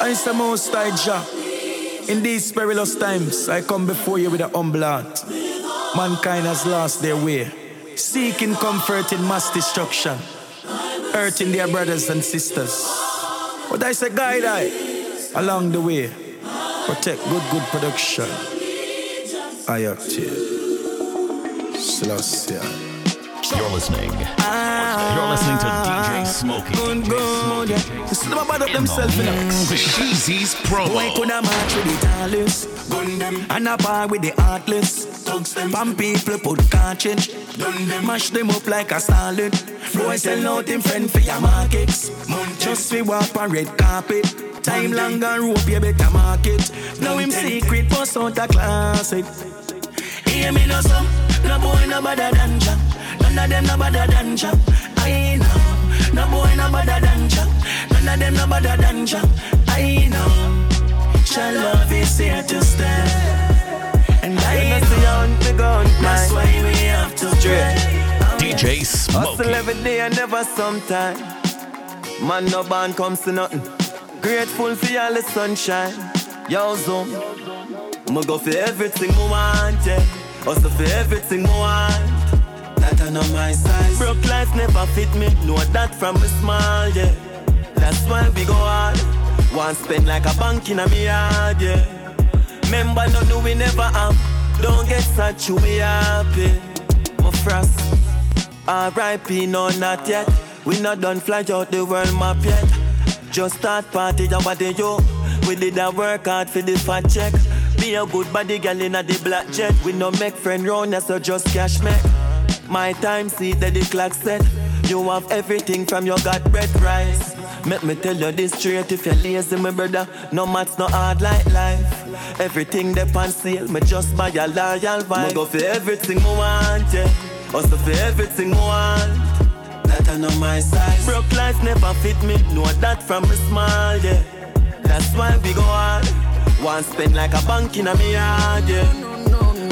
I am the most high Jah. In these perilous times, I come before you with a humble heart. Mankind has lost their way, seeking comfort in mass destruction, hurting their brothers and sisters. But I say, guide I along the way, protect good, good production. I act here. You're listening. You're listening to DJ Smokey. Good, good. It's not about themselves, you know. Mm, Sheezy's promo. Boy could have match with the tallest. Gun them. And a bar with the heartless. Thugs them. Pam people put cartridge. Done them. Mash them up like a salad. Boy sell out him friend for your markets. Just we walk on red carpet. Time long and rope, you better market. Now him secret, bust out a classic. Hear me no some, no boy no better than Jack. None of them no better than Jack. I know, no boy no better than Jack. None of them no better than Jack. I know, your love is here to stay. And I know, that's why we have to pray. DJ Hustle Smokey. every day and never sometime. Man, no band comes to nothing. Grateful for all the sunshine. Yo, zoom. I'ma go for everything I want, yeah. Hustle for everything I want. That I know my size. Broke life never fit me. Know that from a small, yeah. That's why we go hard. Want spend like a bank in a me yard, yeah. Remember, no, no, we never have. Don't get such we happy. My frost. R.I.P. no not yet. We not done fly out the world map yet. Just start party what they yo. We did a work hard for the fat check. Be a good body girl in a the black jet. We no make friend round so just cash me. My time see that the clock set. You have everything from your God bread rice. Make me tell you this straight if you're lazy, my brother. No maths, no hard like life. Everything they on sale, me just buy a loyal vibe. Me go for everything I want, yeah. Also for everything I want. That I know my size. Broke life never fit me, know that from a small, yeah. That's why we go hard. Want spend like a bank in a me yard, yeah.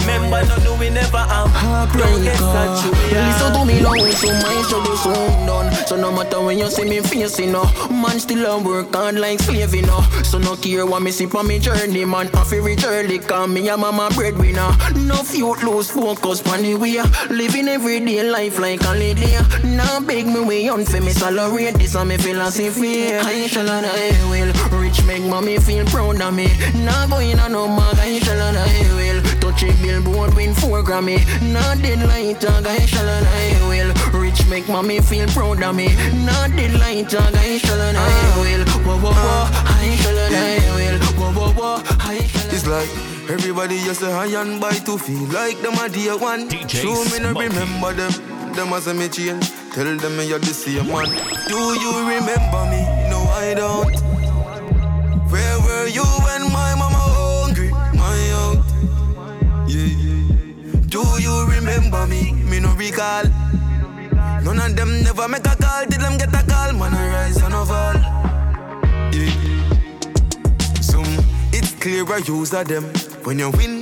Remember, no, no, we never have. Don't get such a we Listen to me now, so my show soon done. So no matter when you see me facing no, man still a work hard like slave, you know. So no care what me see on me journey, man. I feel rich early, cause me a mama breadwinner. No youth lose focus on the way. Living everyday life like holiday. Now beg me way on for me salary. This a me philosophy. I shall and I will. Rich make mommy feel proud of me. Now going on no mag, I shall and I will. Touch a billboard, win four Grammy. Not dead like tag, I shall and I will. Rich make mommy feel proud of me. Not dead like tag, I shall and I will. Whoa, whoa, whoa, I shall and I will. Whoa, whoa, whoa, I shall It's like everybody just say high and buy to feel like them a dear one. DJ True, me no remember them. Them as a me change. Tell them me you're the same one. Do you remember me? No, I don't. Remember me? Me no recall. None of them never make a call. Did them get a call? Man, I rise and fall. Yeah. Some it's clear I use them. When you win,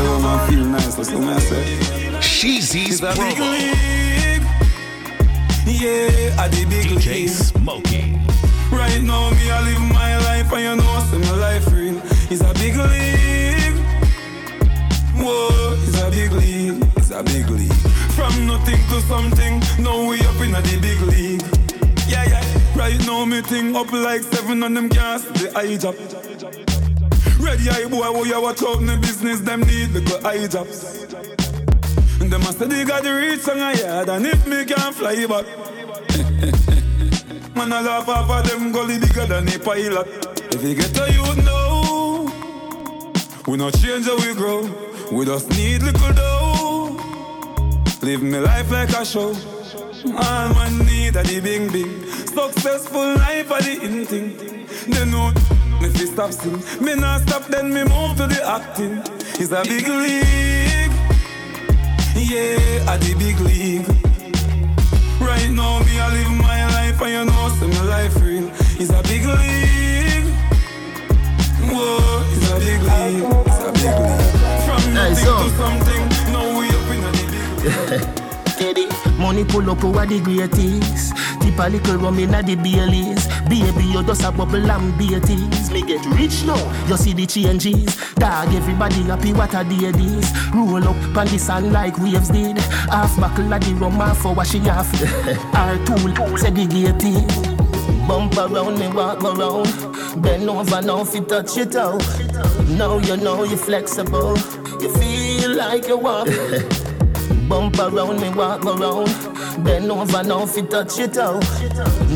And you stay home and feel nice, I say. Sheezy's It's a big league. Yeah, at the big DJ league. Smokey. Right now, me I live my life, and you know, say my life real. It's a big league. Whoa, it's a big league. It's a big league. From nothing to something, now we up in a the big league. Yeah, yeah. Right now, me thing up like seven on them gas, the eye job. Ready eye boy, who you watch out in the business, them need good eye jobs. And them say they got the reach on a yard, and if me can't fly back. Man, I laugh off of them gully bigger than a pilot. If you get a you now, we not change how we grow. We just need little dough. Live me life like a show. All man need a the bing bing. Successful life are the in thing. They know me stop sing. Me not stop, then me move to the acting. It's a big league. Yeah, at the big league. Right now, me I live my life, and you know, say my life real. It's a big league. Whoa, it's a big league. It's a big league. From nothing to something, now we up in a big league. steady. Money pull up over the greatest. Tip a little rum in the Baileys. Baby, you just a bubble and beaties. Me get rich now, you see the changes. Dog, everybody happy what a day this. Roll up on the sun like waves did. Half buckle of the rum, half for wash it off. Our tool segregated. Bump around me, walk around. Bend over now, if you touch it out. Now you know you're flexible. You feel like you walk. Bump around me, walk around. Bend over now if you touch it out.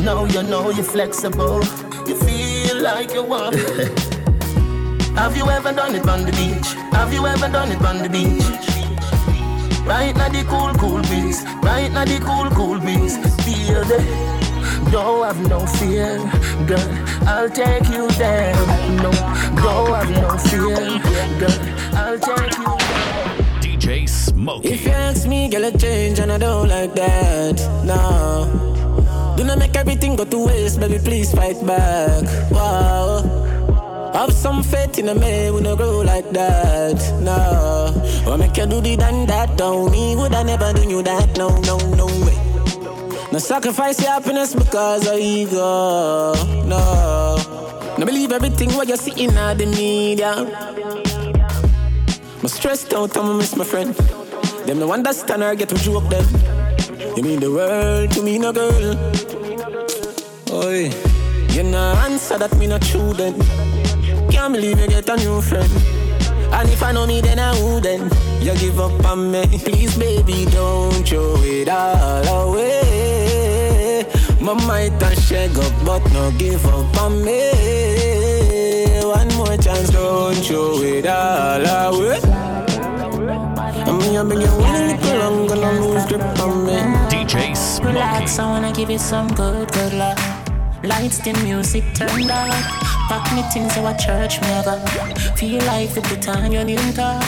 Now you know you're flexible. You feel like you walk. Have you ever done it on the beach? Have you ever done it on the beach? Right now the cool, cool breeze. Right now the cool, cool breeze. Feel the don't have no fear, girl. I'll take you there. No, don't have no fear, girl. I'll take you there. Smokey. If you ask me, girl, a change and I don't like that. No. Do not make everything go to waste, baby. Please fight back. Wow. Have some faith in a man, we no grow like that. No. What make you do the done that? Don't me, would I never do you that? No, no, no way. No sacrifice your happiness because of ego. No. No believe everything what you see in the media. I'm stressed out, I'ma miss my friend. Them no understand or get to joke them. You mean the world to me, no girl. Oi, you no answer that me not true then. Can't believe you get a new friend. And if I know me, then I wouldn't. You give up on me, please, baby, don't throw it all away. My might a shake up, but no give up on me one more chance, don't throw it all away. I'm here, beg you wait a little longer, don't lose grip on me. DJ Smokey. Relax, I wanna give you some good, good love. Lights, the music turned up. Pack me things so a church me go. Feel like the put on your new top.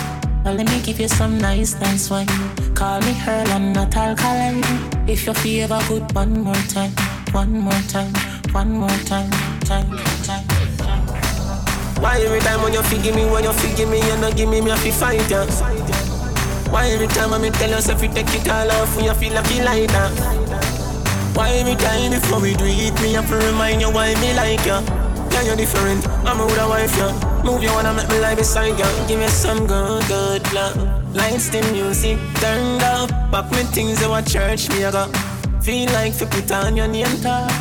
Now let me give you some nice, nice wine. Call me her, I'm not alkaline. If you feel ever good, one more time, one more time, one more time, time, time. Why every time when you forgive me, when you forgive me, you not give me, me have to fight ya? Why every time I me tell yourself you take it all off you feel like you like that? Why every time before we do it, me have to remind you why me like ya? Yeah, you're different, I'm a a wife, yeah. Move you wanna make me lie beside ya. Give me some good, good love. Lights, the music turned up. Back me things in a church, me I got. Feel like to put on your name tag.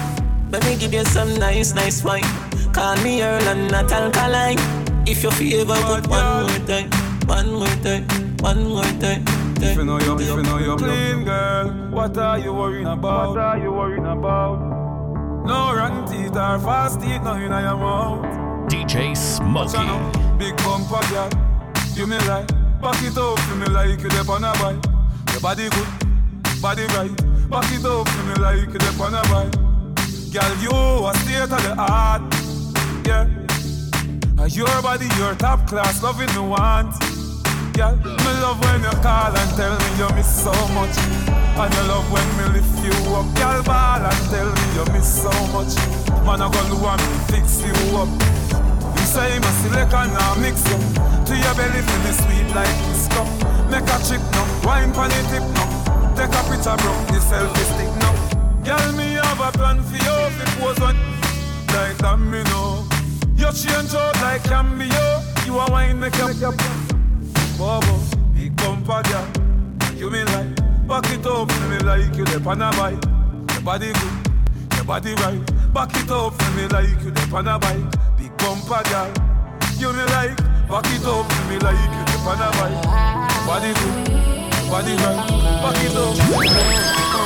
Let me give you some nice, nice wine. Call me Earl and not alkaline. If you feel ever good, one more time, one more time, one more time. If you know you're, if you know you're clean, girl, what are you worrying about? What are you worrying about? No rotten teeth or fast teeth, no in your mouth. DJ Smokey. Big bumper, girl, you me like. Back it up for me like you dep on a bike. Your body good, body right. Back it up for me like you dep on a bike. Girl, you a state of the art yeah. Your body, your top class, loving me want. Yeah, me love when you call and tell me you miss so much. And you love when me lift you up, girl, ball and tell me you miss so much. Man, I gonna want me fix you up. You say select and now mix you. To your belly, feel me sweet like this cup. Make a chick now, wine pon the tip now. Take a picture, bro, the selfie stick now. Girl, me have a plan for you if it was on like that, me know. You change out like Cambio. You a wine make up. Bobo, big bumper girl. You me like. Back it up for me like you the on a bike. Your body good, your body right. Back it up for me like you the on a bike. Big bumper girl. You me like. Back it up for me like you the on a bike. Body good, body right. Back it up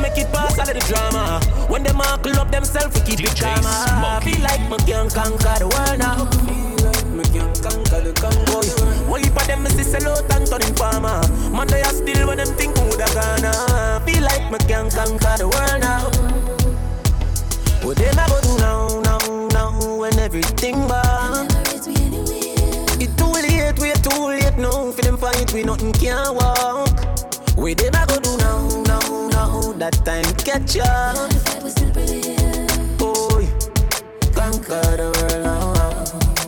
make it pass all of the drama. When them all up themselves, we keep it calm. I feel like me can conquer the world now. Me can conquer the Congo. Heap of them see sell out and turn farmer. Man, they are still when them think woulda gonna. Feel like me can conquer the world now. What them I go do now, now, now when everything bad? It too late, we too late now. For them fight, we nothing can walk. We them I go do now, now, now. That time catch up. Oh, conquer the world now.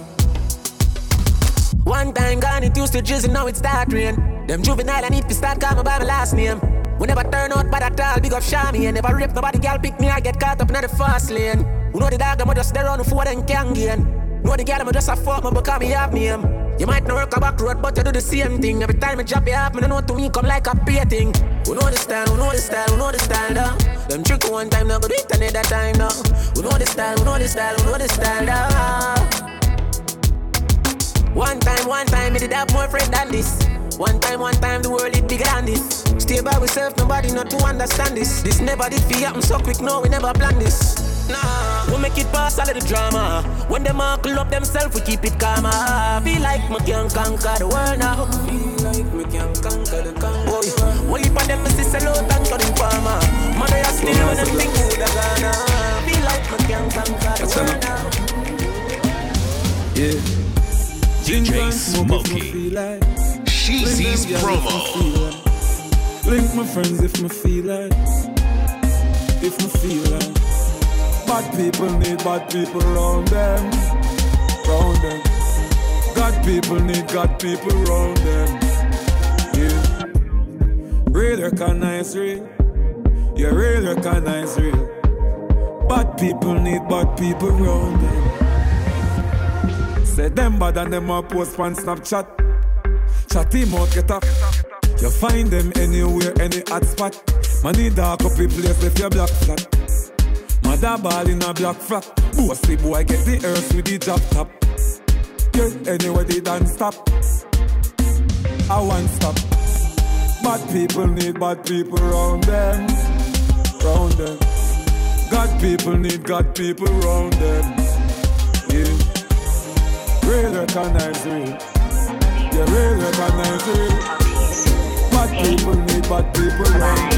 One time gone, it used to drizzle, now it start rain. Them juvenile, I need to start calling by my last name. We never turn out bad at all, big up Shami and never rip nobody, girl pick me, I get caught up in the fast lane. Who know the dog, I'm just there on the foot and can gain. Know the girl, I'm just a fuck, man, because me have name. You might not work a back road, but you do the same thing. Every time I drop you off, me know to me come like a painting. We know the style, we know the style, we know the style now? Them trick one time, now go do it another time now. We know the style, we know the style, we know the style now? One time, one time, me did have more friend than this. One time, one time, the world is bigger than this. Stay by myself, nobody not to understand this. This never did feel happen so quick, no, we never planned this. Nah, we make it pass all of the drama. When them all up themselves, we keep it calm. Feel like me can conquer the world now. Feel like me can conquer the conquer. One heap of them is sell out and turn in farmer. Mother, you still when them think who the gonna. Feel like me can conquer the world now. Yeah. DJ Smokey. Sheezy's promo. Link my friends if me feel like. If me feel like. Bad people need bad people around them. Round them. God people need God people around them. Yeah. Real recognize real. Yeah, real recognize real. Bad people need bad people around them. Say them bad and them a post on Snapchat. Chat him out, get up. You find them anywhere, any hot spot. Money dark up the place if you black flat. Mother ball in a black flat. Bossy boy get the earth with the drop top. Yeah, anywhere they don't stop. I want stop. Bad people need bad people around them. Round them. God people need God people around them. Yeah. Real recognize real. Yeah, real recognize real. Bad people need bad people around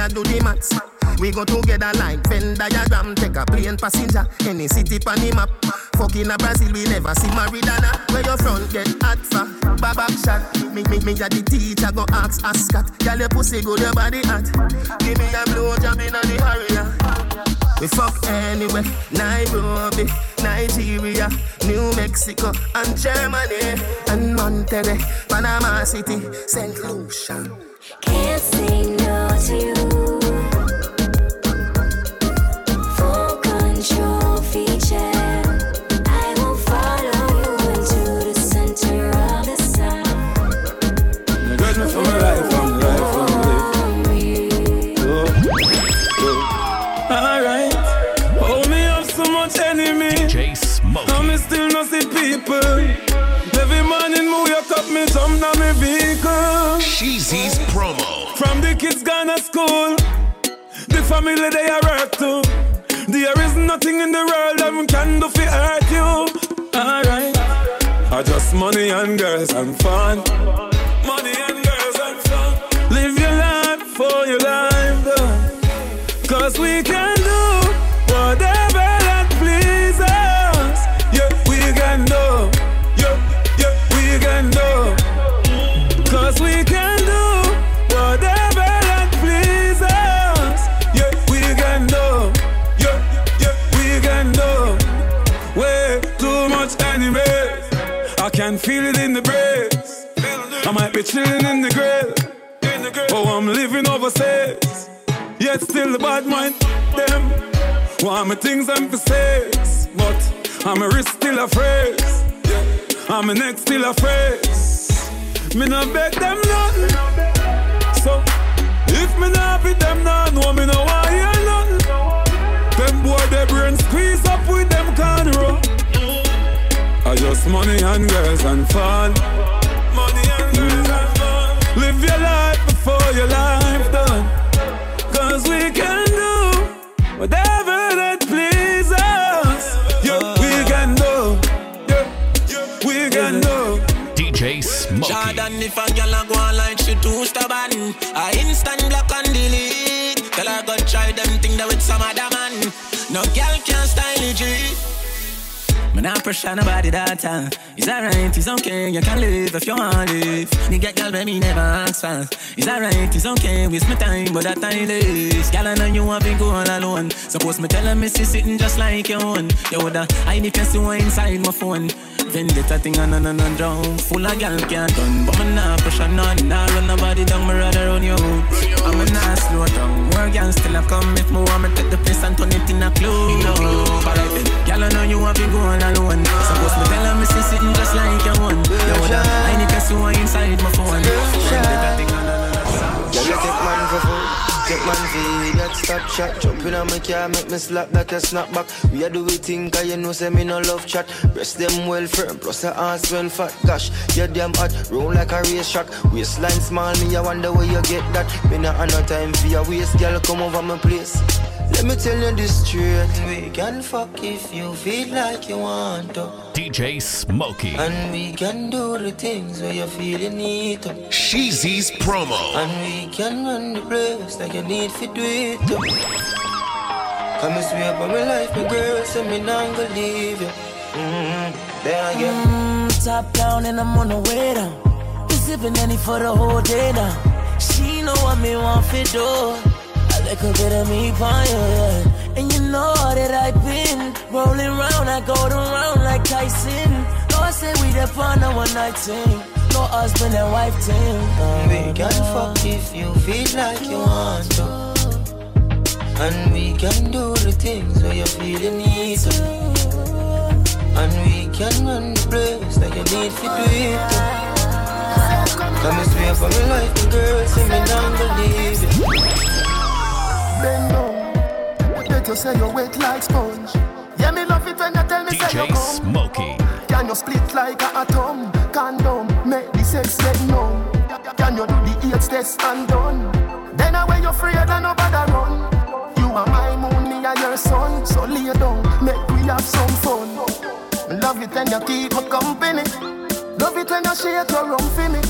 a do the maths. We go together like Venn diagram. Take a plane passenger, any city pan the map. Fuck in a Brazil, we never see Maradona. Where your front get hot for babak shot. Me, me, me a the teacher go ask Ascot. Girl, your pussy good, your body hot. Give me a blow job in the area. We fuck anywhere, Nairobi, Nigeria, New Mexico, and Germany, and Monterrey, Panama City, St. Lucia. Can't say no to Promo. From the kids gone to school, the family they are hurt too. There is nothing in the world that can do for hurt you. Alright, I just money and girls and fun. Money and girls and fun. Live your life for your life. Cause we can chilling in the grave. In the grave. Oh, I'm living overseas. Yet still the bad mind, them. Why my things I'm for sales. But I'm a risk still afraid. I'm a neck still afraid. Me not beg them none. So, if me not be them none, no, me no want hear none. Them boy, their brains, squeeze up with them can't roll. I just money and girls and fun. Life your life done. Cause we can do whatever that pleases us. Yeah, we can do. Yeah, we can do. DJ Smokey. Jordan, if a girl a go on like she too stubborn, I instant block and delete. Tell her go try them thing that with some other man. No girl can style it, Man, I pressure nobody that time. It's alright, it's okay, you can live if you want to live. Me get girl, baby, never ask for. It's alright, it's okay, waste my time, but that time is. Girl, I know you want to go all alone. Suppose me tell her, me see sitting just like your own. You woulda hide if you see one inside my phone. Vendetta thing on and on and down. Full of gal can't done, but me nah pressure none. Nah run nobody down, me rather run you. I'm a nah slow down. More gal still a come if me want me take the place and turn it in a club. Alright then, gal I know you want to going all alone. Suppose me tell her me see sitting just like your one. You woulda hide if you see one inside my phone. Girl, you take man for food, take man for stop chat. Jump on my car, make me slap that a snap back. We a do we think, cause you know say me no love chat. Breast them well firm, plus the ass well fat. Gosh, you damn hot, roll like a race track. Waistline small, me I wonder where you get that. Me not have no time for your waist, girl, come over my place. Let me tell you this straight. We can fuck if you feel like you want to. DJ Smokey. And we can do the things where you feel you need to. Sheezy's promo. And we can run the place like you need to do it. too. Come and swear by my life, my girl, say me not gonna leave you. Mm-hmm. There again. Mm, top down and I'm on the way down. Been sipping any for the whole day now. She know what me want for do. Bit of me fire. And you know that I've been rolling round, I go around like Tyson. I say we the a one night thing. No husband and wife thing. We can fuck if you feel like you want to. And we can do the things where you feel you need to. And we can run the place like you need to do it. too. Come and swear for me life, girl, say me not believe it. Bend down. Bet you say you're wet like sponge. Yeah, me love it when you tell me say you DJ come. Smokey. Can you split like a atom? Condom, make the sex get numb. Can you do the AIDS test and done? Then I when you're and nobody run. You are my moon, me and your son. So lay down, make we have some fun. Love it when you keep me company. Love it when you shake your rum for me.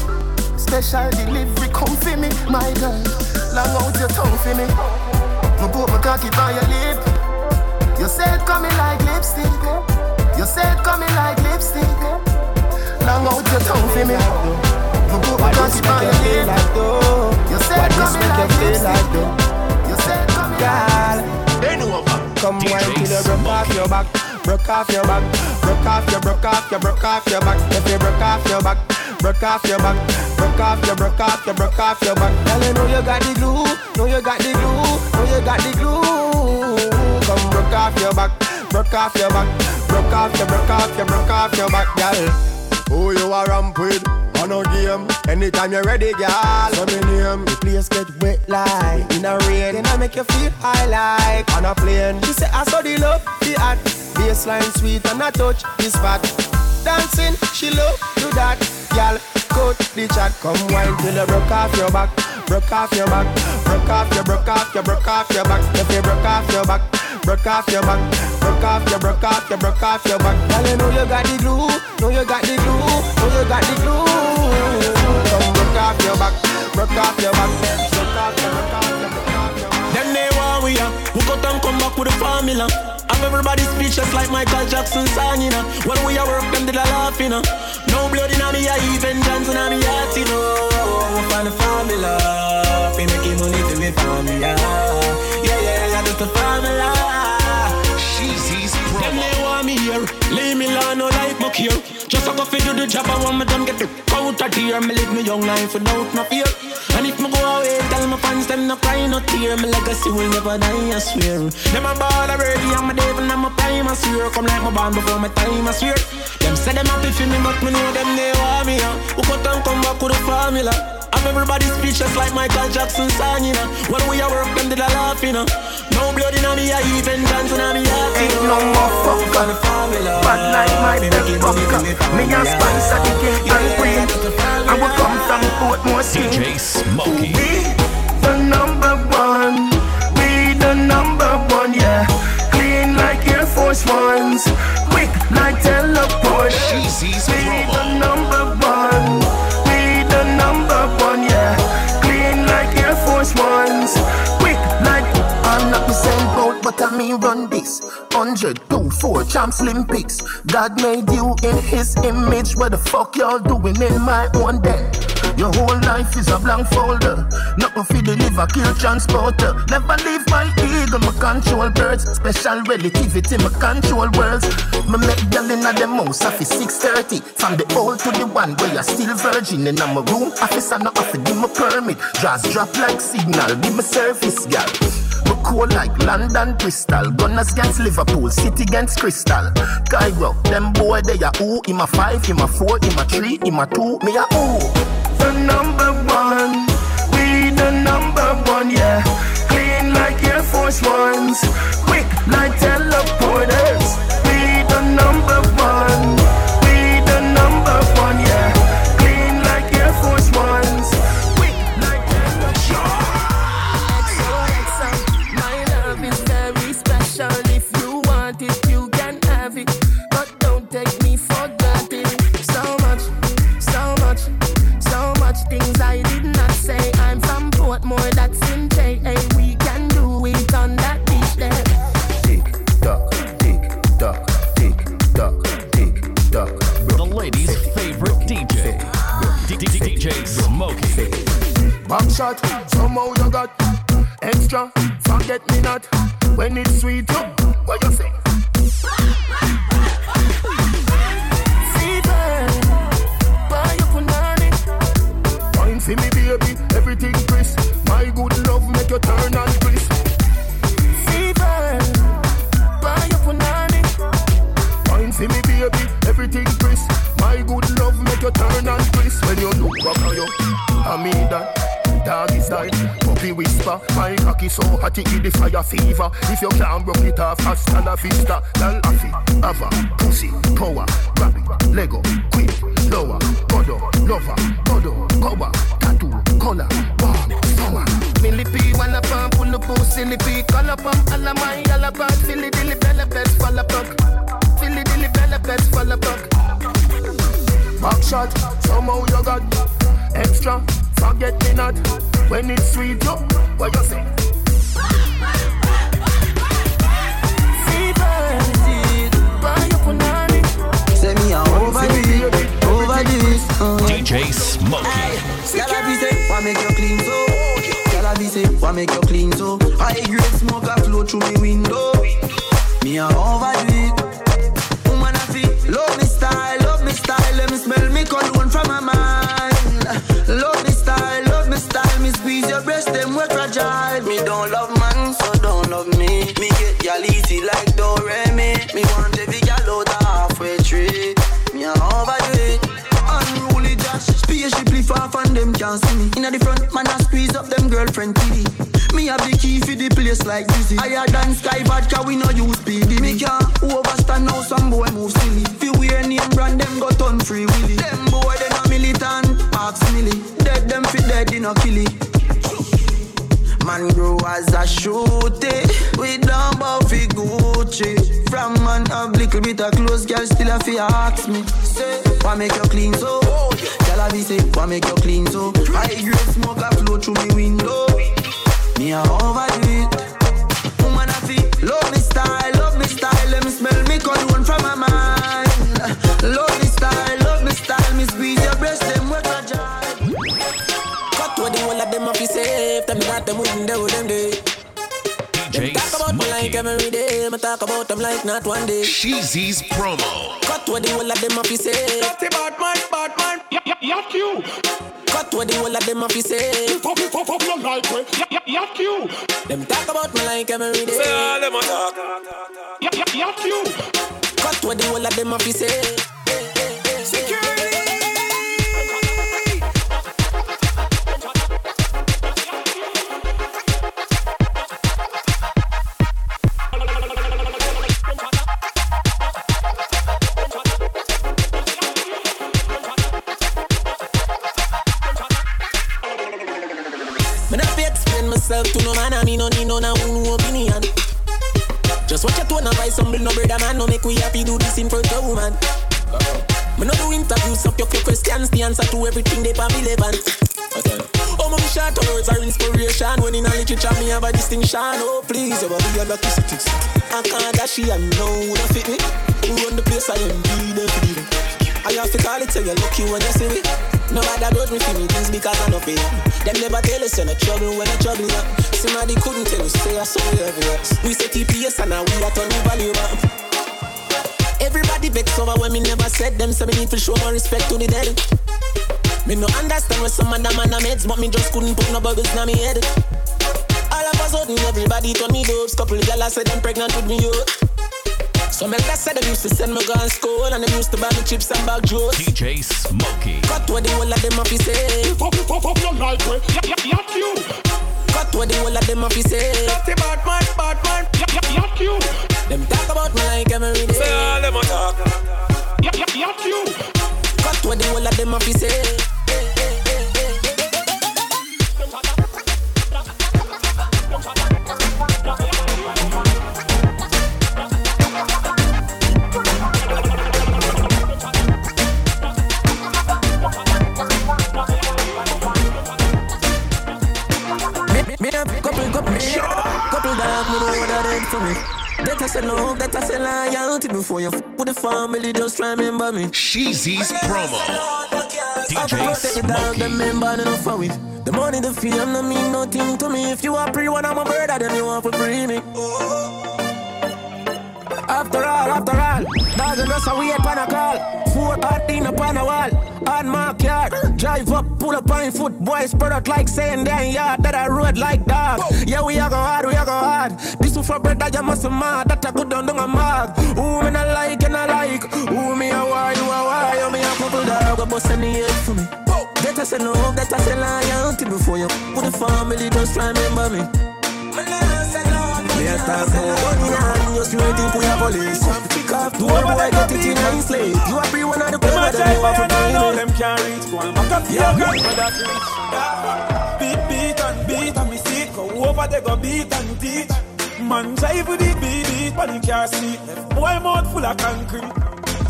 Special delivery come for me, my girl. Long out your tongue for me. Me put my cocky by your lip. You said coming like lipstick. Eh? You said coming like lipstick. Eh? Long out your tongue for me. Me put my cocky by your lip. You said coming like lipstick. You said coming like Bend over. Come wine till you broke off your back, broke off your back, broke off your, broke off your, broke off your back. If you broke off your back, broke off your back, broke off your, broke off your, broke off your back. Girl, you know you got the glue, know you got the glue, know you got the glue. Come broke off your back, broke off your back, broke off your, broke off your, broke off your back, girl. Who you are ramp with? On a game, anytime you're ready, girl. So me name, the place get wet like in a rain. Then I make you feel high like on a plane. She say I saw the love, the art, baseline sweet and I touch the spot. Dancing, she love do that, girl. Cut the chat, come wine till you broke off your back, broke off your back, broke off your, broke off your, broke off your back. If you broke off your back, broke off your back, broke off your, broke off your, broke off your back. Girl, you know you got the glue, know you got the glue, know you got the glue. Come broke off your back, broke off your back, broke off your, broke off your, broke off your back. Them they want we are. Who got and come back with a formula? Everybody speechless like Michael Jackson song, you know. When we are work, them did a laugh, you know. No blood in me, I even Johnson in me heart, you know. Find the formula. We making money to me family, yeah. Yeah, yeah, yeah, that's the formula. Sheezy's Them they want me here. Leave me alone, no like my cure. Just a go do the job, I want me done get the out of here. Me live me young life without no fear. And if me go away, tell my fans them no cry, no tear. My legacy will never die, I swear. Them a ball already, I'm a devil, I'm a prime, I swear. Come like my band before my time, I swear. Them say them happy for me, but me know them they want me. Who cut and come back with the formula? Have everybody speechless like Michael Jackson song, you know. When we are work, them did a laugh, you know. No blood in me, I even dance in me heart, Ain't no more fucker. Bad like my belly bucker. Me and Spice are the king and queen. I will come from Portmore King. DJ Smokey. We the number one. We the number one, yeah. Clean like Air Force Ones. Quick like teleport. Sheezy's We the number one. But run this. 100, 2, 4, champs Olympics. God made you in his image. What the fuck y'all doing in my own den? Your whole life is a blank folder. Nothing for the liver, kill transporter. Never leave my ego, my control birds. Special relativity, my control worlds. Me make girl in a them house, I 630. From the old to the one where you're still virgin. And I'm a room office, I not to give me permit. Just drop like signal, give me service, girl. Cool like London, Bristol. Gunners against Liverpool, City against Crystal. Cairo, them boy they a who? Him a five, him a four, him a three, him a two, me a who? The number one, we the number one, yeah. Clean like Air Force Ones, quick like Smokey. Back shot, somehow you got extra. Forget me not when it's sweet. You, what you say? Fever, buy you punani. Wine for me, baby, everything crisp. My good love make you turn and crisp. Fever, buy you punani. Wine for me, baby, everything crisp. My good love make you turn and crisp. When you look back on you, I mean that. Doggy style, puppy whisper. My cocky so hot it give the fire fever. If you can't broke it off, hasta la vista. Dal afi, ava, pussy, power Grab it, Lego, quick, lower Godo, lover, godo, cover Tattoo, color, warm, summer Millipede, wanna pump, pull up, silly pea Call up, um, all of my, all about Silly dilly, bella best, fall apart Silly dilly, bella best, fall apart Back shot, somehow you got extra. Forget me not when it's sweet. Yo, what you say? Say me a overdo it, overdo it. DJ Smokey. Girl, I be say, why make you clean so? Girl, I be say, why make you clean so? High grade smoke a flow through me window. Me a overdo it. Woman, I feel love me style, love me style. Let me smell me cologne far from them can't see me. Inna the front, man, I squeeze up them girlfriend TV. Me have the key for the place like Dizzy. Higher than Skyy Vodka, we no use PD. Me can't overstand now, some boy move silly. Fi wear name brand, them go turn free willy. Them boy, they no militant, ask milly. Dead them fit dead, they no kill it. Man grow as a shooty. We don't fi Gucci. From man have little bit of clothes Girl still a fi ask me. Say, why make you clean so? Girl a be say, why make you clean so? High grade smoke a flow through me window. Me a overdo it. Woman a fi love me style, love me style. Let me smell me cologne from my mind them wouldn't them day. Them talk about me like every day. Me talk about them like not one day. Sheezy's promo. Cut where the whole of them off is safe. Talk about man, bad man. Yak you. Cut where the whole of them off is safe. Fuck it, fuck up your life, way. Yak you. Them talk about me like every day. Say all them a talk. Yak you. Cut where the whole of them off is safe. Security. Myself to no man, I me no need no na no opinion. Just watch your tone and vice, some no brother man, no make we happy do this in front of woman. Me no do interviews, up your questions, the answer to everything they pan relevant. Oh, my short words are inspiration. When in a literature, me have a distinction. Oh, please, over the other statistics. I can't dash it, I know who fit me. Who run the place, I am be the freedom. I have to call it, tell you lucky when you see me. Nobody does me for me things because I know fear. Them never tell us you're trouble when you're trouble. Yeah. Somebody couldn't tell us, say I saw you everywhere. We say TPS and now we are turning value man. Everybody vex over when me never said them, so me need to show my respect to the dead. Me no understand what some of them man meds, but me just couldn't put no bubbles in my head. All of a sudden, everybody told me dopes. Couple gyal said them pregnant with me yo. Some elders said they used to send me gun school and they used to buy me chips and bag juice. DJ Smokey. Cut what the whole of them have to say. Fuck, fuck, fuck your life, way. Yak you. Cut what the whole of them have to say. Dirty bad man, bad man. Yak you. Them talk about me like every day. Say all them a talk. Yak you. Cut what the whole of them have to say. Me dog, me know what that for me. That I say love, that I say loyalty before you f with the family, just remember me. Sheezy's promo. DJ Smokey. The member enough for it. The money, the fame, no mean nothing to me. If you are pre one, I'm a brother, then you want to free me. After all, after all, dog and us are we on a call. Four hot in upon a wall, on my yard. Drive up, pull up on foot, boys spread out like saying damn yard that I rode like dog. Yeah, we are go hard, we are go hard. This one for bread that you must mad, that I could down do a mag. Who me not like and I like, who me a why, you a why, you me a couple dog, go bust any head for me. That I say love, that I say loyalty before you put the family, just remember me. Gun in you for your police. Boy, get it in slate. You a free one of the people that you I them can't reach Go and back up your Beat, beat and beat and me see Go over there go beat and teach Man drive with the beat, beat But he can't see Boy mouth full of concrete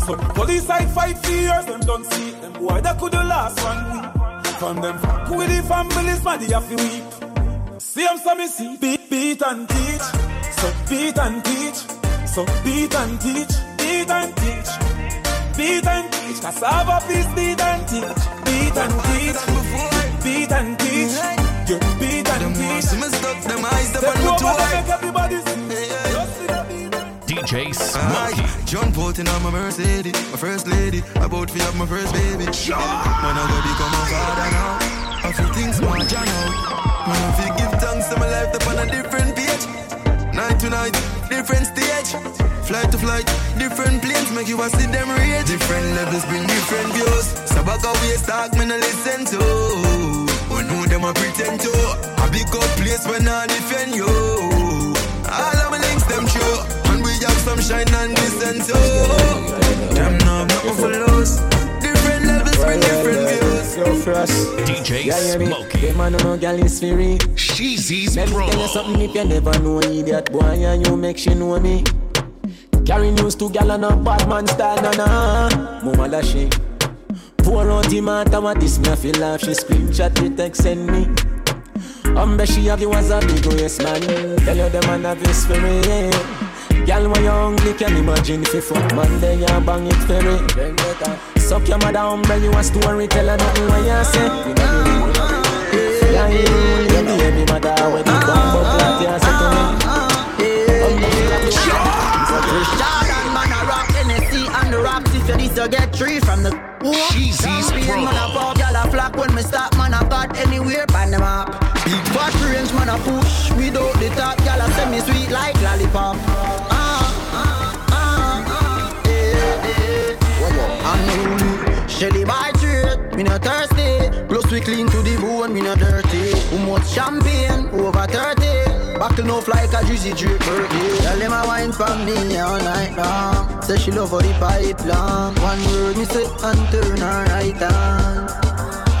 So police side fight for years Them don't see. Them boy that could the last one week From them with the families Man they have to weep See so see Beat, beat and teach So beat and teach So beat and teach Beat and teach Beat and teach, cassava please beat and teach. Beat and teach, beat and teach. You beat and teach. See me stuck them eyes up Step on my over toe. there, make everybody see. Just see the beat. DJ Aye, Smokey. jump out in on my Mercedes, my first lady, about to have my first baby. When I go become a father now. I feel things more John now. Man, I feel give thanks to my life up on a different page. Different stage. Flight to flight, different planes make you a see them rage. Different levels bring different views. So back away, talk me no listen to. Who know them a pretend to? A big up place when I defend you. All of my links them true, and we have some shine and glisten too. Them know nothing for lose. Different levels bring different views. Yo, Frost. DJ Yeah, yeah, me. Smokey. Them man no girl is free. Sheezy's Let me tell you something if you never know idiot boy and you make she know me. Carry news to gal and a bad man style, na na. Mama lashy. Pour out the matter what this me I feel laugh. She screenshot the text send me. Um, bet she have you as a big yes man. Tell you the man have his spirit. Girl, when you're hungry, can imagine if you fuck man, then you bang it ferry. Then better. Suck your mother, umbre, you a story, tell her nothing what you say. You know the Yeah, yeah, yeah, baby mother, when you come, but what you say to me. Jordan man a rock Hennessy and the rocks If you this you get three from the Sheezy's Champion man a pop Y'all a flock when me stop man a got anywhere pan them up Big fat range man a push Without the top Y'all a semi sweet like lollipop Ah, ah, ah, ah Eh, eh I'm no Shelly by trade Me not thirsty. Plus we clean to the bone Me not dirty. Who much champagne Over 30 Buckle no fly, like a juicy drip birthday Tell them a wine for me all night long. Say she love how the pipe long One word me say and turn her right on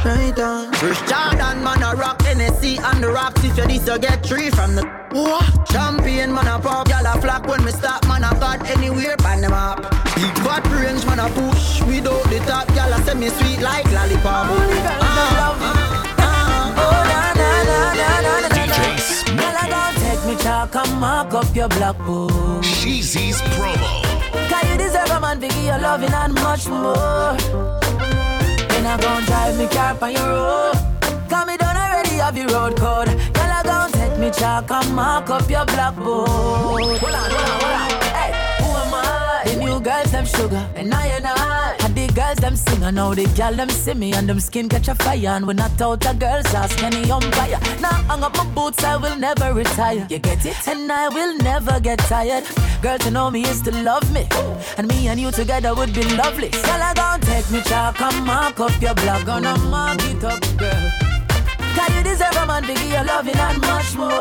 right on. Rich Jordan, man, a rock Hennessy and the rocks. If you this, you get three from the. What? Champion, man, a pop. Y'all a flock when me stop, man, I got anywhere, pan them up. Big fat range, man, a push. Without the top, y'all a semi sweet like lollipop. Ah, DJ Smoke. Girl, I gon' take me chalk and mark up your black book. Sheezy's promo. Cause you deserve a man, biggie, your loving and much more. Then I gon' drive me car on your road. Cause me done already have your road code. Girl, I gon' take me chalk and mark up your black book. Hold on, hold on, hold on. Hey, who am I? The new girls, them sugar, and I and I. Girls, them sing, and now the girl, them see me, and them skin catch a fire. And when I out the girls, ask any umpire. Now hang up my boots, I will never retire. You get it? And I will never get tired. Girl, to know me is to love me. And me and you together would be lovely. Girl, I gon' take me chalk and mark up your block. Gonna mark it up, girl. Cause you deserve a man, biggie, your loving and much more.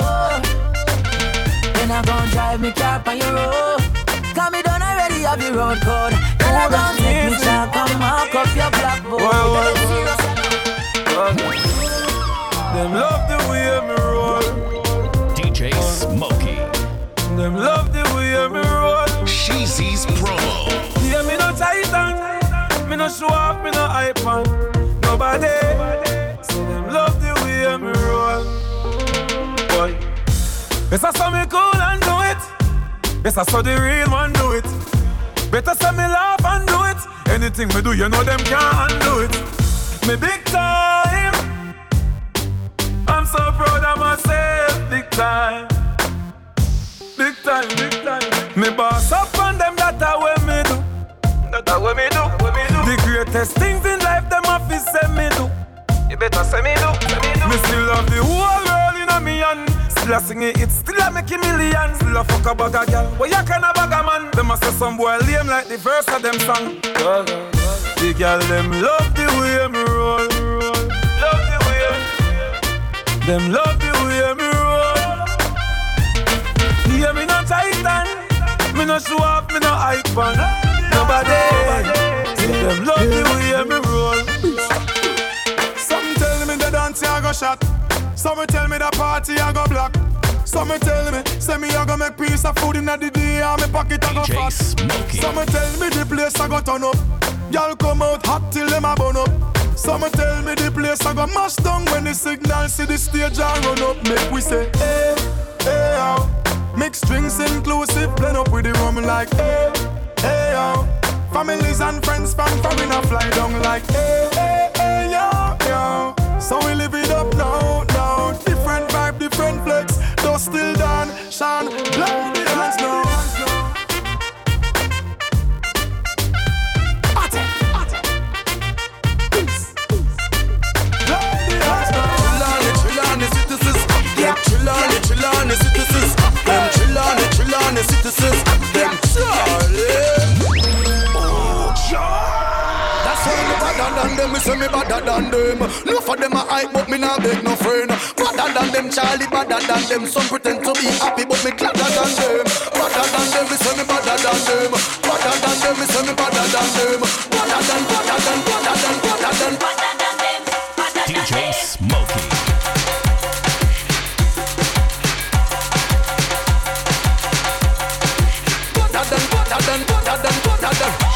Then I gon' drive me car on your road. Cause me done already have your road code. Then I gon' take me chalk and mark up your blackboard. Them love the way me roll. DJ Smokey. Them love the way me roll. Sheezy's promo. Yeah, me no titan. Me no show off, me no hype on. Nobody. So them love the way me roll. Boy. Yes, I saw me cool and do it. Yes, I saw the real one do it. Better say me laugh and do it. Anything me do, you know them can't undo it. Me big time. I'm so proud of myself, big time. Big time, big time. Me boss up on them, that a way me do. That a way me do, way me do. The greatest things in life, them to say me do. You better say me do, say me do. Me still love the whole world in a me hand. Still a sing it, still a make a million. Still a fuck a bag a girl. Why you kind of bag a man? Them a say some boy lame like the verse of them song. The girl them love the way me roll. Love the way. Them love the way me roll. Yeah, me no titan. Me no show me no hype on. Nobody. See them love the way me roll. Some tell me the dance I go shot. Some tell me the party I go block. Some tell me, say me I go make piece of food in the day and me pocket I go fat. Some tell me the place I go turn up. Y'all come out hot till them a burn up. Some tell me the place I go mash down when the signal see the stage and run up. Make we say, hey, hey. Mixed drinks inclusive, blend up with the rum like, hey, hey. Families and friends from foreign fly down like, hey, hey, hey, yo, yo. So we live it up shine, blow hands now. Chillani, citizens. Them chillani, chillani, citizens. Them chillani, chillani, citizens. Them Charlie. Oh, That's why me better than them, me say me better than them. No for them a hype, but me not beg no friend. Better than them, Charlie, better than them. Some pretend to be happy, but me gladder than them. Better than them, me say me better than them. Better than them, me say me better than them. Better than, better than, better than, better than, better than them. DJ Smokey. Better than, better than, better than, better than.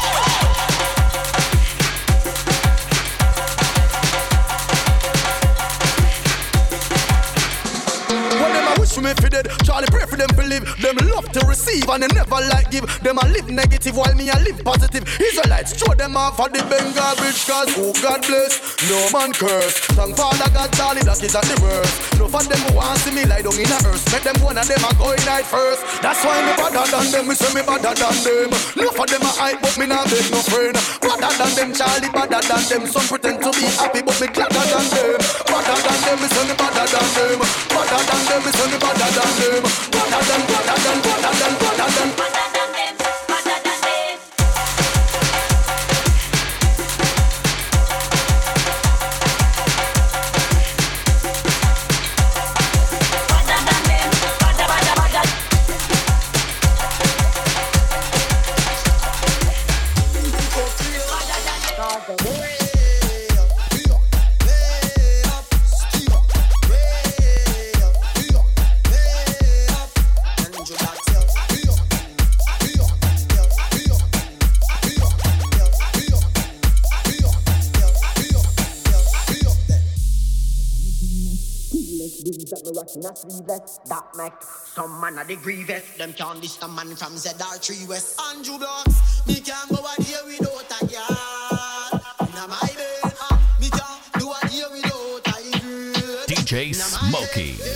Dead, Charlie pray for them to live. Them love to receive and they never like give. Them a live negative while me a live positive. Israelites throw them off of the Bengal bridge cause oh God bless, no man curse. Thank Father God, Charlie that is at the worst. No for them who want see me lie down in a earth. Make them one of them a go in night first. That's why me better than them, me say me better than them. No for them a hype, but me not beg no friend. Better than them, Charlie, better than them. Some pretend to be happy, but me gladder than them. Better than them, me say me better than them. Better than them, me say me better than them. Better than, better than, better than, better than, in a three. That make some man a the grievous. Them can't list a man from ZR3 West. Andrew Blocks, me can't go out here without a yard. Now my bed, ah, me can't do a without a girl. DJ Smokey.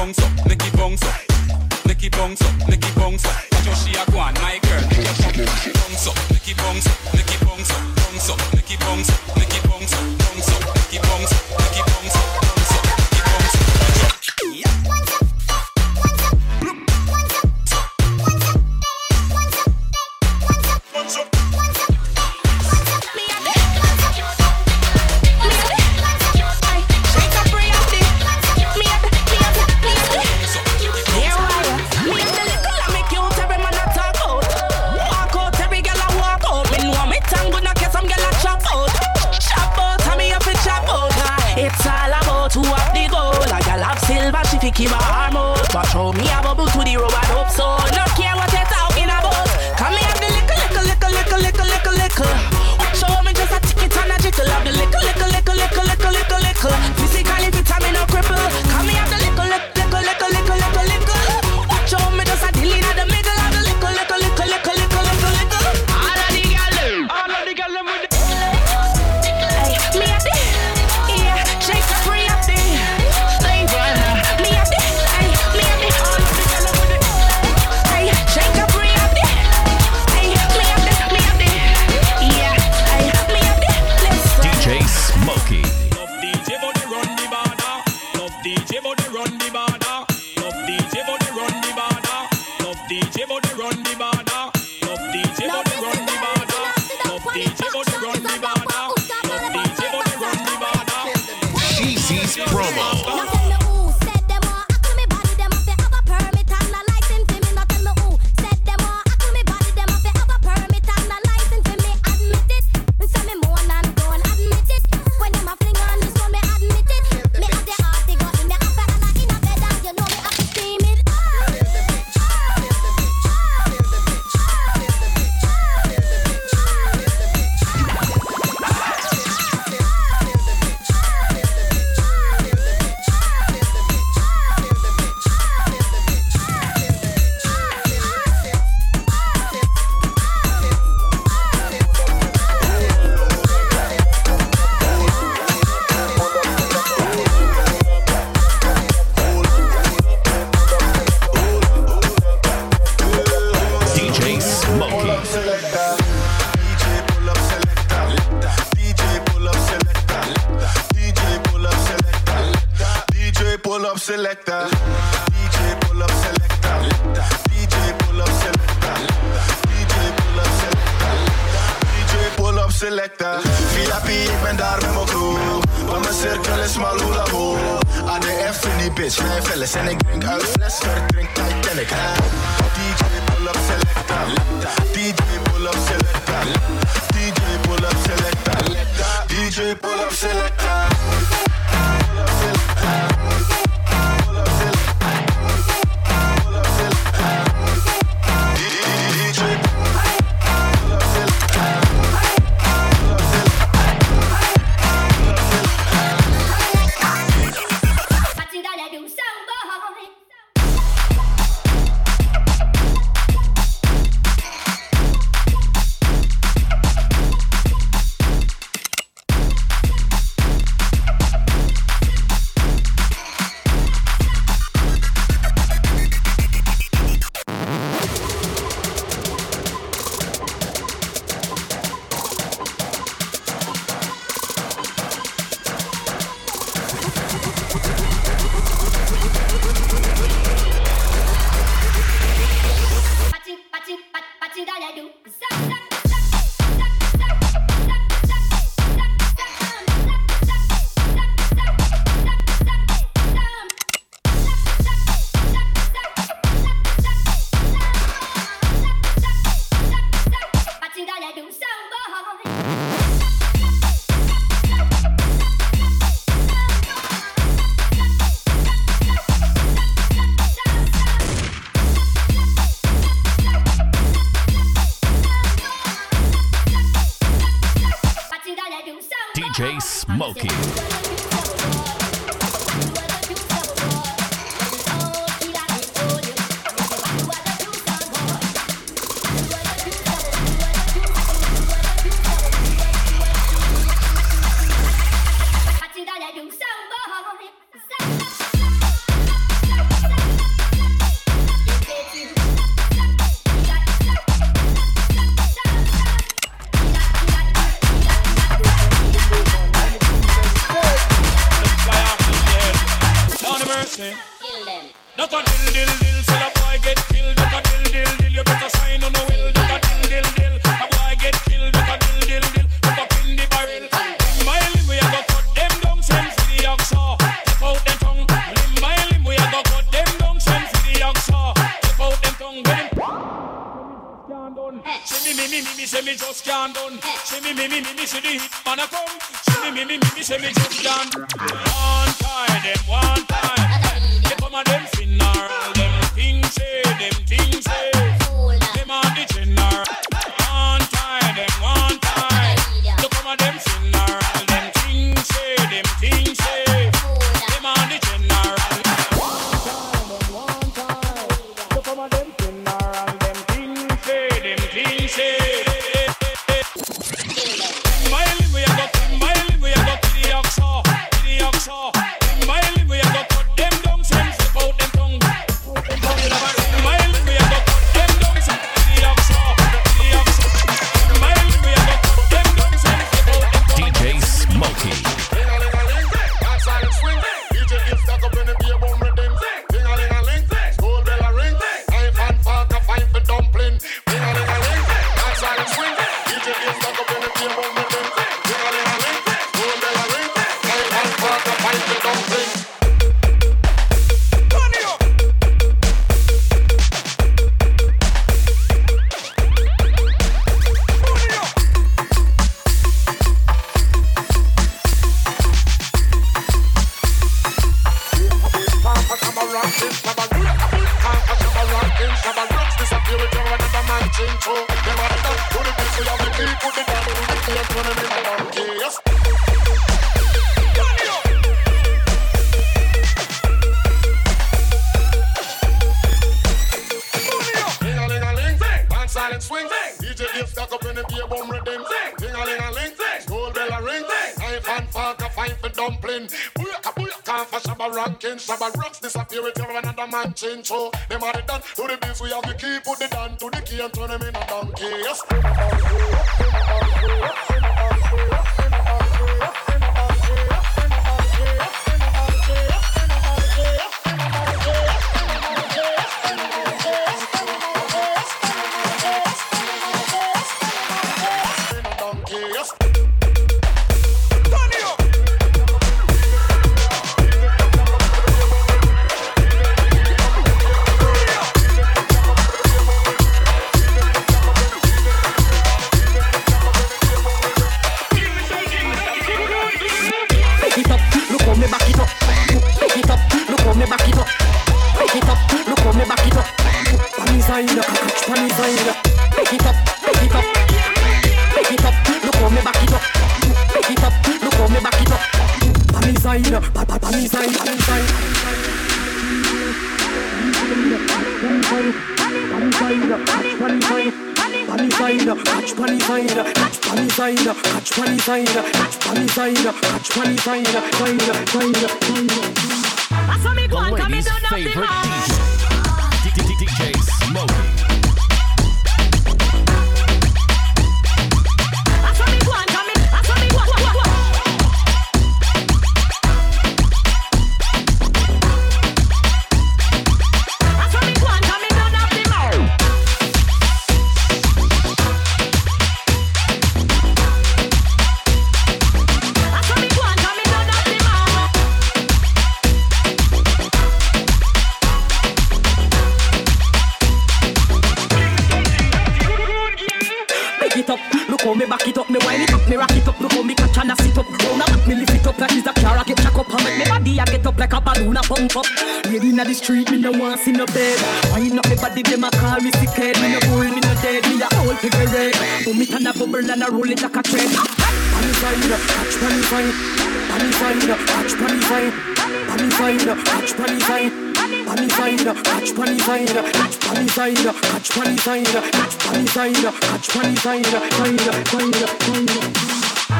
bounce up, make it bounce up. Make it bounce up, make it bounce up. Joshua Guan, my girl, make it bounce up, make it bounce up, make it up. head swing. Sing. DJ Dave stack up in the beer bomb rhythm. Sing. Ding a ling a ling. Sing. Gold bell a ring. Sing. Knife and fork a fine for dumpling. Booyaka booyaka for shabba ranking. Shabba rocks disappear with every another man change. So them are the done to the beef. We have the key. Put the down to the key and turn them in a donkey. Yes. side, catch funny side, catch funny side, catch funny side, catch funny side, side, side, side. That's what me go on, come and do nothing wrong. the street, me no want see no bed. Wine up my body, them a call me sick head. Me no bull, me no dead, me a old pepper red. Vomit and a bubble and a roll it like a tread. Panny fine up, catch panny fine. Panny fine up, catch panny fine. Panny fine up, catch panny fine. Panny fine up, catch panny fine. Catch panny fine up, catch panny fine. Catch panny fine up, catch panny fine. Fine up, fine fine up.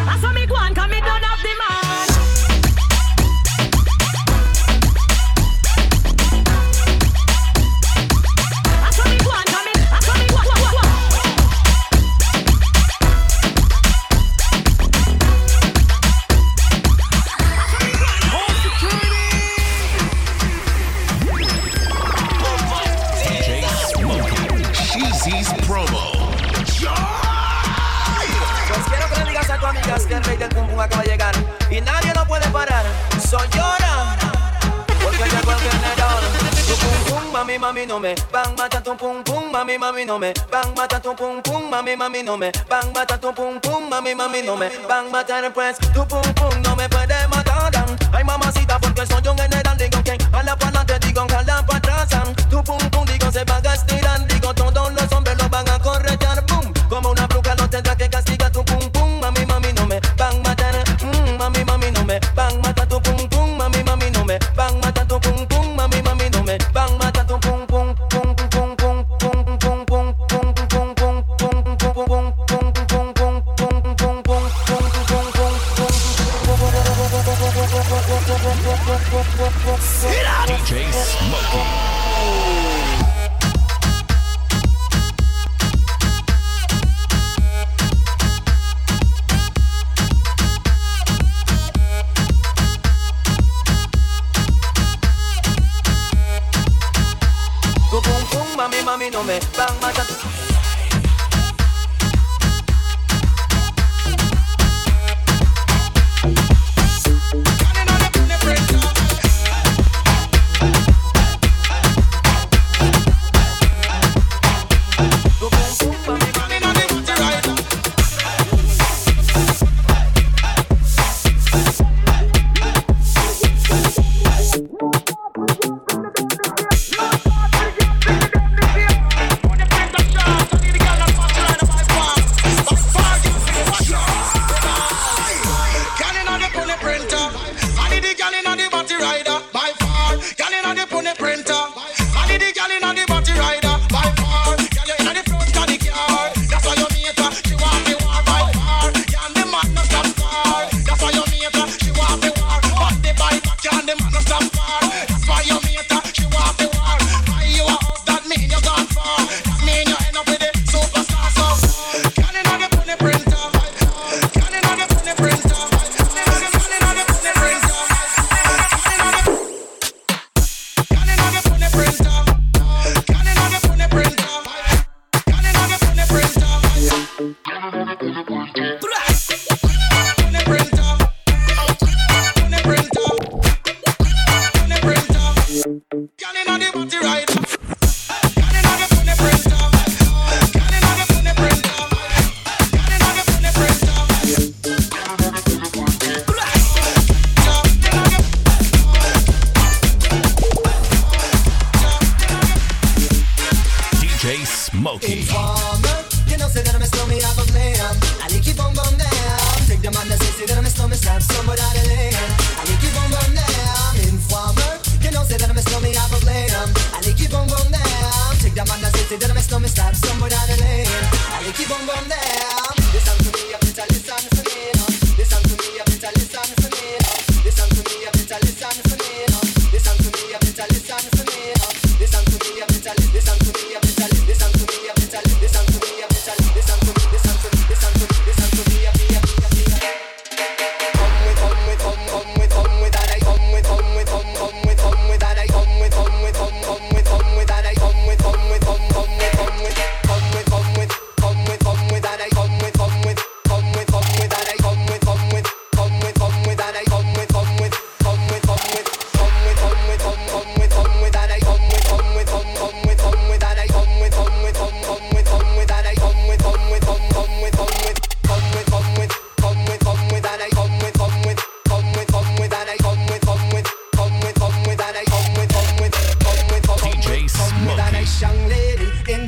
That's how me go on, come me down off the man. Tu pum pum, mami, mami, no me. Bang, mata tu pum pum, mami, mami, no me. Bang, mata tu pum pum, mami, mami, no me. Bang, bata mata pues. Tu pum pum no me puede matar. Ay, mamacita, porque soy un general. Digo que jala para adelante, digo jala para atrás. Tu pum pum, digo se va a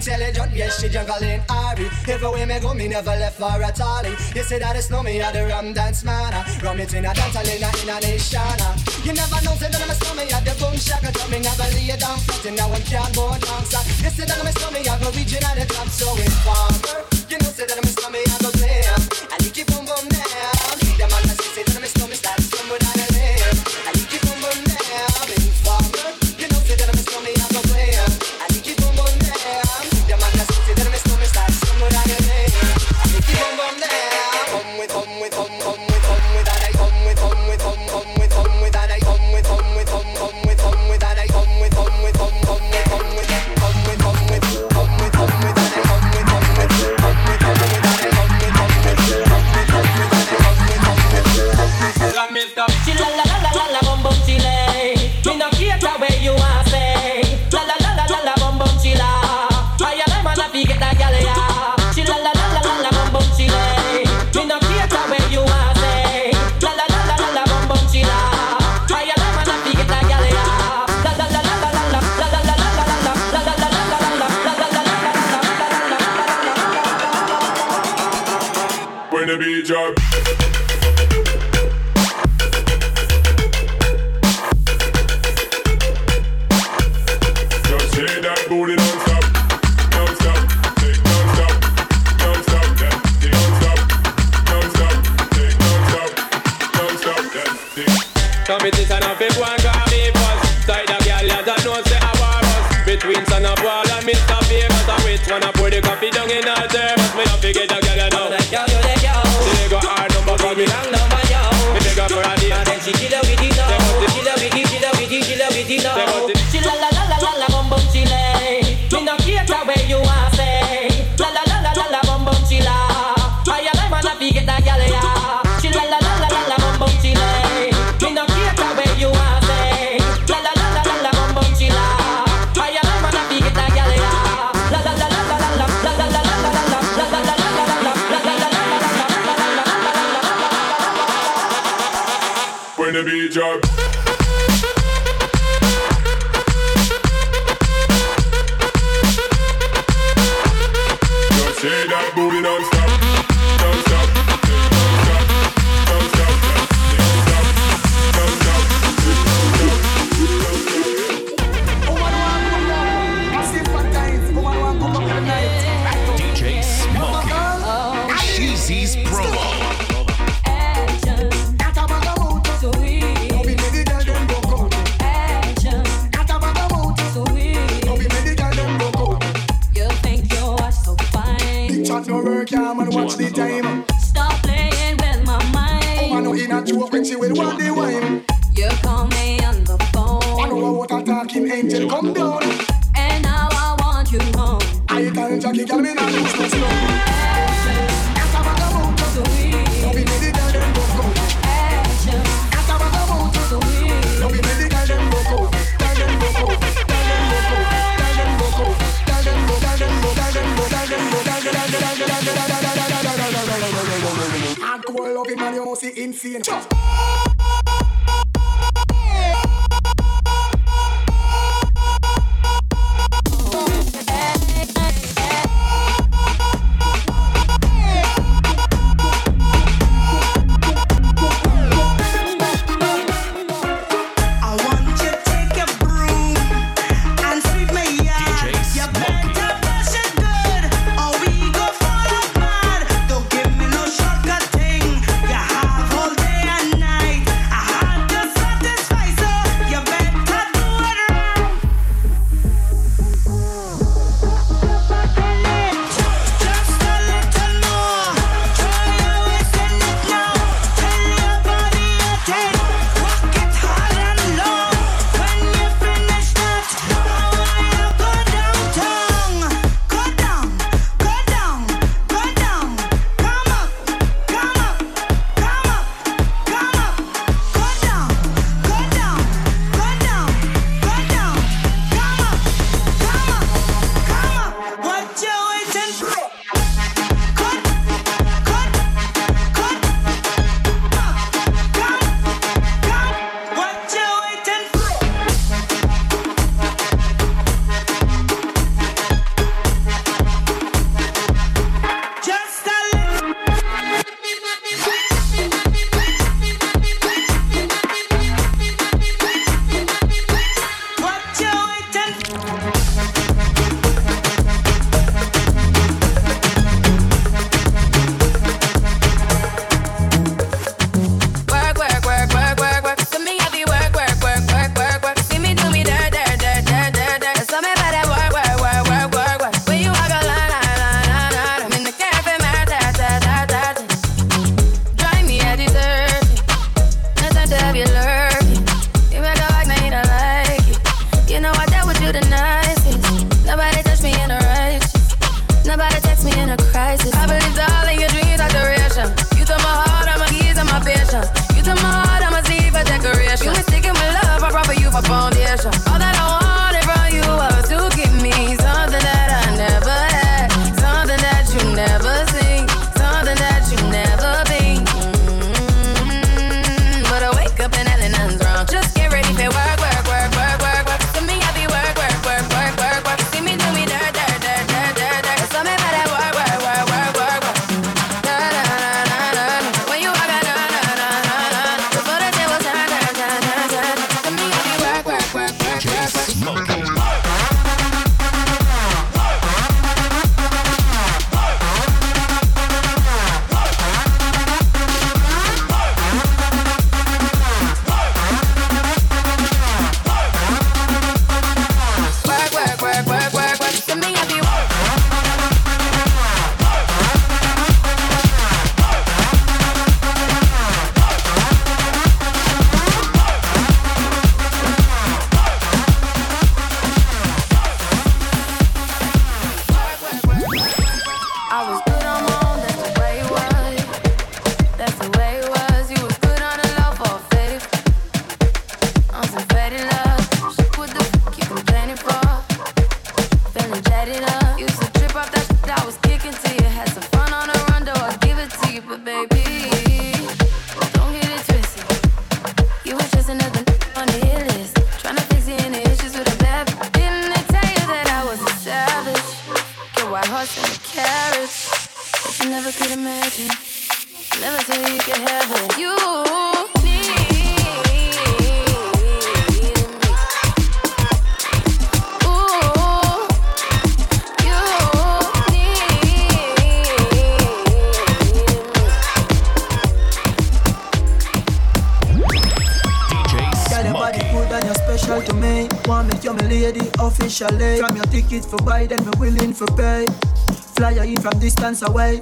intelligent, yes, she jungle in Ari. Everywhere me go, me never left for a tally. You say that it's no me, I the rum dance man. Rum it in a dance, I in a nation. You never know, say that I'm a stomach, I the boom shaka. Drop me never lay it down flat, and now I'm cardboard dancer. You say that I'm a stomach, I go region at the top, so it's farmer. You know, say that I'm a stomach, I go slam. And you keep on boom down. The man, I when the beat drop. Night. Ticket for buy, then me willing for pay. Fly in from distance away.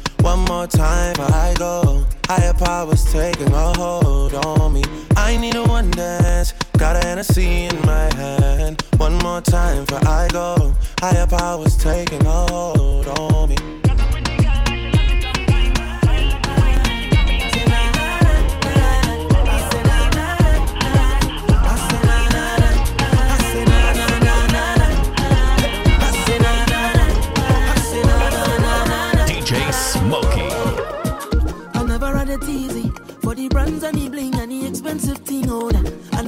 One more time before I go. Higher powers taking a hold on me. I need a one dance. Got a Hennessy in my hand. One more time before I go. Higher powers taking a hold on me.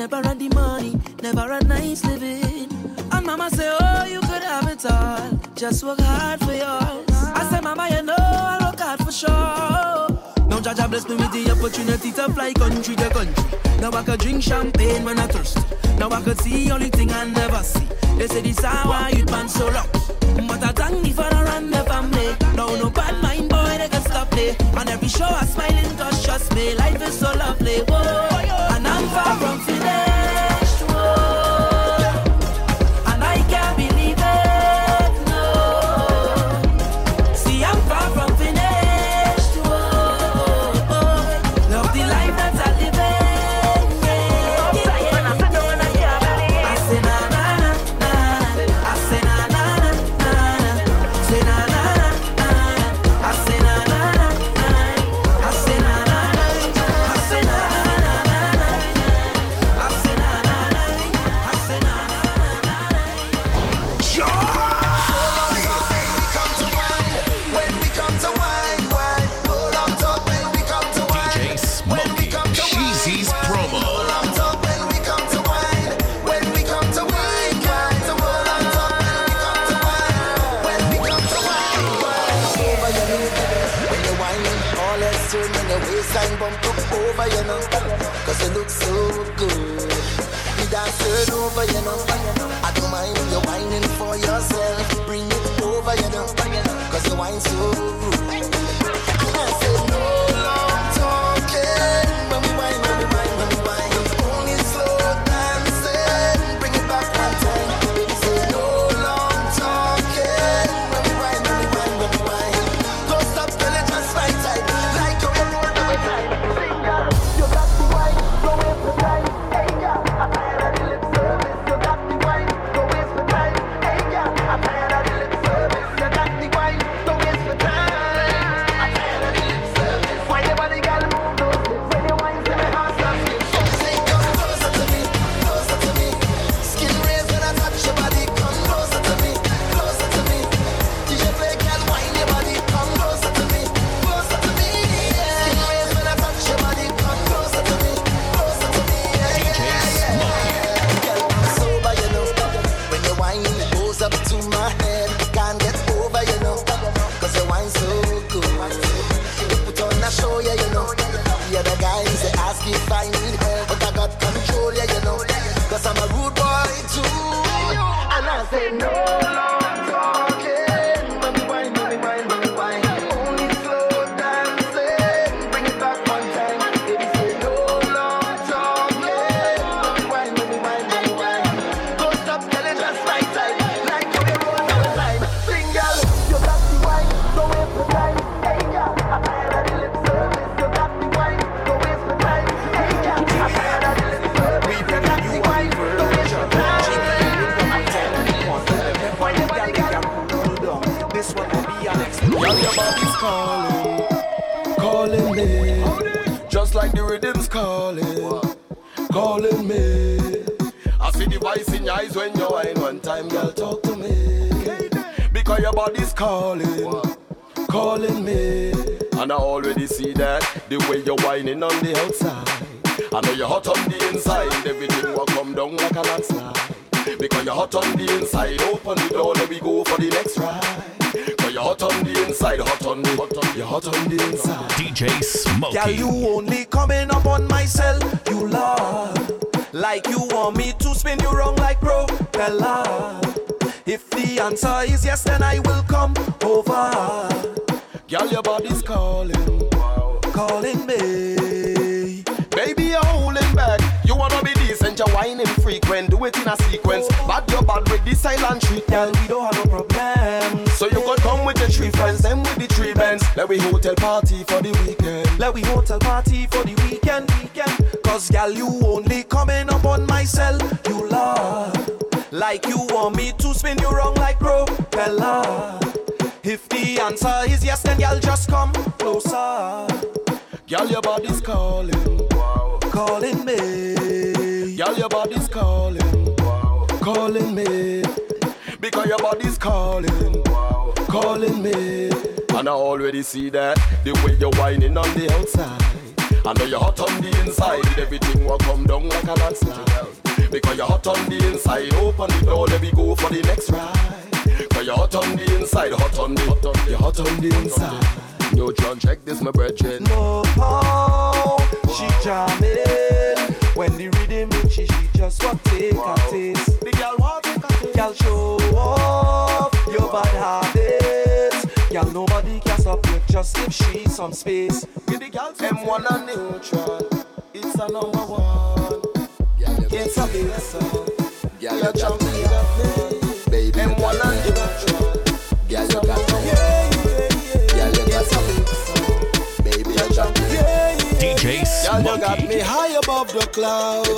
Never had the money, never had nice living. And mama say, Oh, you could have it all. Just work hard for yours. I say, Mama, you know I work hard for sure. Now Jah Jah bless me with the opportunity to fly country to country. Now I could drink champagne when I thirst. Now I could see only thing I never see. They say this hour you man so rough. But I thank me for the run the family. No, no bad mind boy, they can stop me. On every show I smiling, cause trust me, life is so lovely. Whoa, far from finished. That's turn when your waistline bump up over your know. Cause you look so good. We dance turn over, you know. I don't mind when you're whining for yourself. Bring it over, you know. Cause you whine so rude. I said the next ride. Cause you're hot on the inside, hot on the, hot on, you're hot on the inside. DJ Smokey. Girl, you only coming up on my cell, you love. Like you want me to spin you wrong like propeller. If the answer is yes, then I will come over. Girl, your body's calling, calling me. Baby, you're holding back. You wanna be decent, you're whining frequent. Do it in a sequence. Bad your bad with the silent treatment. We don't have no problem. Three friends, them with the three bands. Let we hotel party for the weekend. Let we hotel party for the weekend, weekend. Cause girl, you only coming up on my cell, you love. Like you want me to spin you wrong like propeller. If the answer is yes, then girl, just come closer. Girl, your body's calling, calling me. Girl, your body's calling, calling me. Because your body's calling, calling me. And I already see that the way you're whining on the outside. I know you're hot on the inside. Everything will come down like a landslide. Because you're hot on the inside. Open the door, let me go for the next ride. Cause you're hot on the inside, hot on the, hot on, the, you're hot on the inside. Yo, John, check this, my brethren. No, how she jamming. When the rhythm hit, she, she just want take a taste. The girl want taste. Girl show off your bad habits. Girl, nobody can stop you, just give she some space. Give the girl M1 and neutral. It's a number one. It's a big song. Girl, you got me, baby. M1 and neutral. Girl, you got me. Girl, you got me, baby. You got me. DJ Girl, you got me high above the clouds.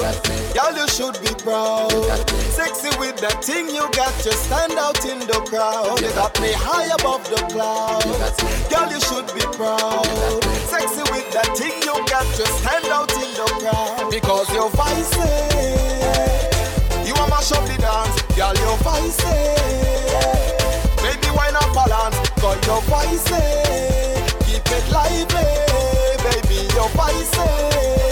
Girl, you should be proud. Sexy with that thing you got, you stand out in the crowd. You got me high above the clouds. Girl, you should be proud. Sexy with that thing you got, you stand out in the crowd. Because you're vice. You are mash up the dance. Girl, you're vice. Baby, why not balance? Cause you're vice. Keep it lively. Baby, you're vice. Baby,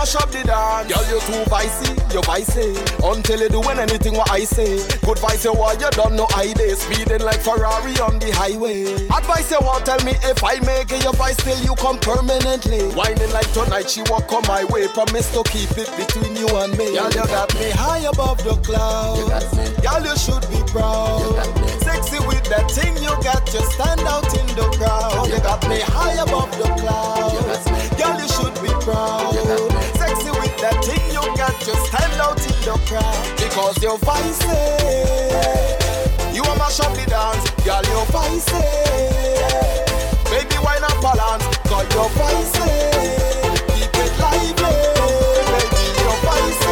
mash up the dance. Girl, you too vicey, you vicey. Until you doing anything what I say. Good vice you want, you don't know I day. Speeding like Ferrari on the highway. Advice you want, tell me if I make it your vice till you come permanently. Whining like tonight, she walk on my way. Promise to keep it between you and me. Girl, you got me high above the clouds. Girl, you should be proud. Sexy with that thing you got, you stand out in the crowd. You got me high above the clouds. Girl, you should be proud. The crowd. Because you're vice. Eh, you are mash up the dance. Girl, you're vice. Baby, why not balance? Cause you're vice. Eh, keep it lively. Baby, you're vice.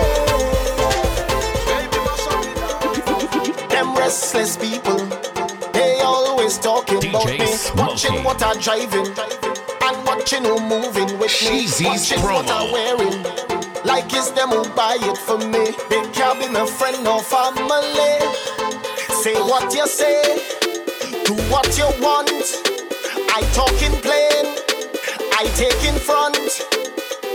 Baby, mash up the dance. Them restless people, they always talking about me. Watching what I'm driving and watching who moving with me. Sheezy's Watching what. I'm wearing. Like it's them who buy it for me. They can't be my friend or family. Say what you say, do what you want. I talk in plain, I take in front.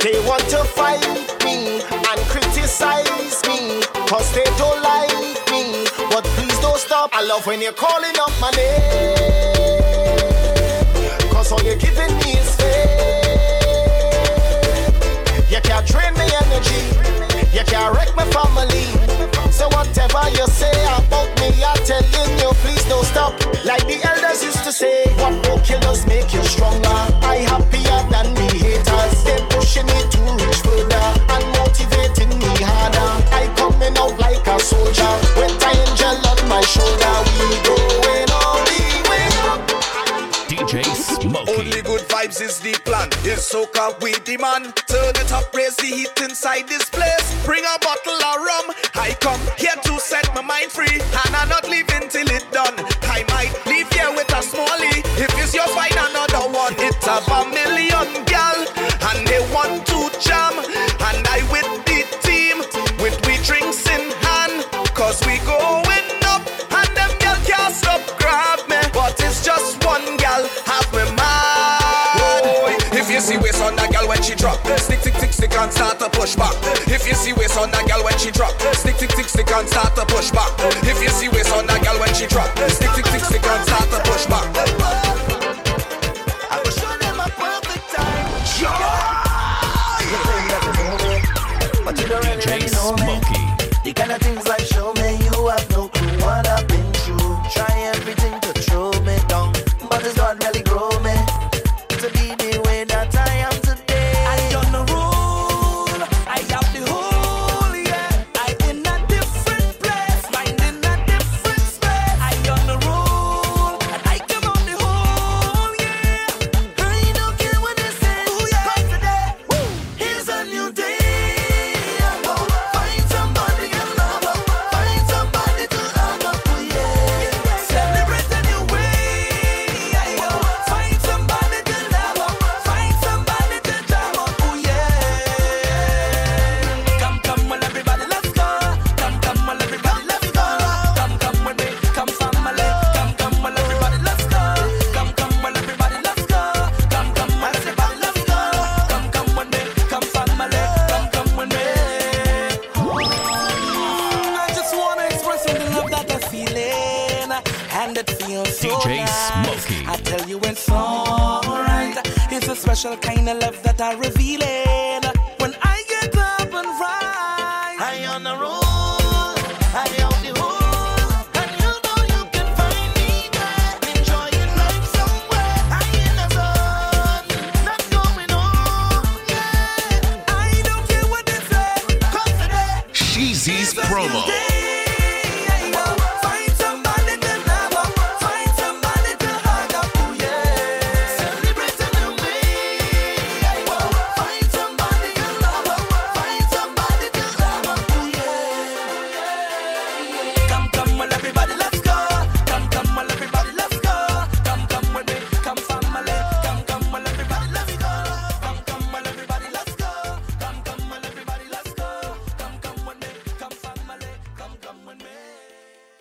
They want to fight me and criticize me, cause they don't like me. But please don't stop. I love when you're calling up my name, cause all you're giving me can't drain me energy, you can't wreck my family. So whatever you say about me, I'm telling you, please don't stop. Like the elders used to say, what will kill us make you stronger. I happier than the haters. They pushing me to reach further and motivating me harder. I coming out like a soldier with an angel on my shoulder. We going Smokey. Only good vibes is the plan. It's soca we demand. Turn it up, raise the heat inside this place. Bring a bottle of rum. I come here to set my mind free, and I'm not leaving you see waist on that gal when she drop, stick, stick, stick, stick and start to push back. If you see waist on that gal when she drop, stick, stick, stick, stick and start to push back. If you see waist on that gal when she drop, stick, stick, stick, stick and start to push back. I will show them a perfect time. But you don't really, really know me. The kind of things I show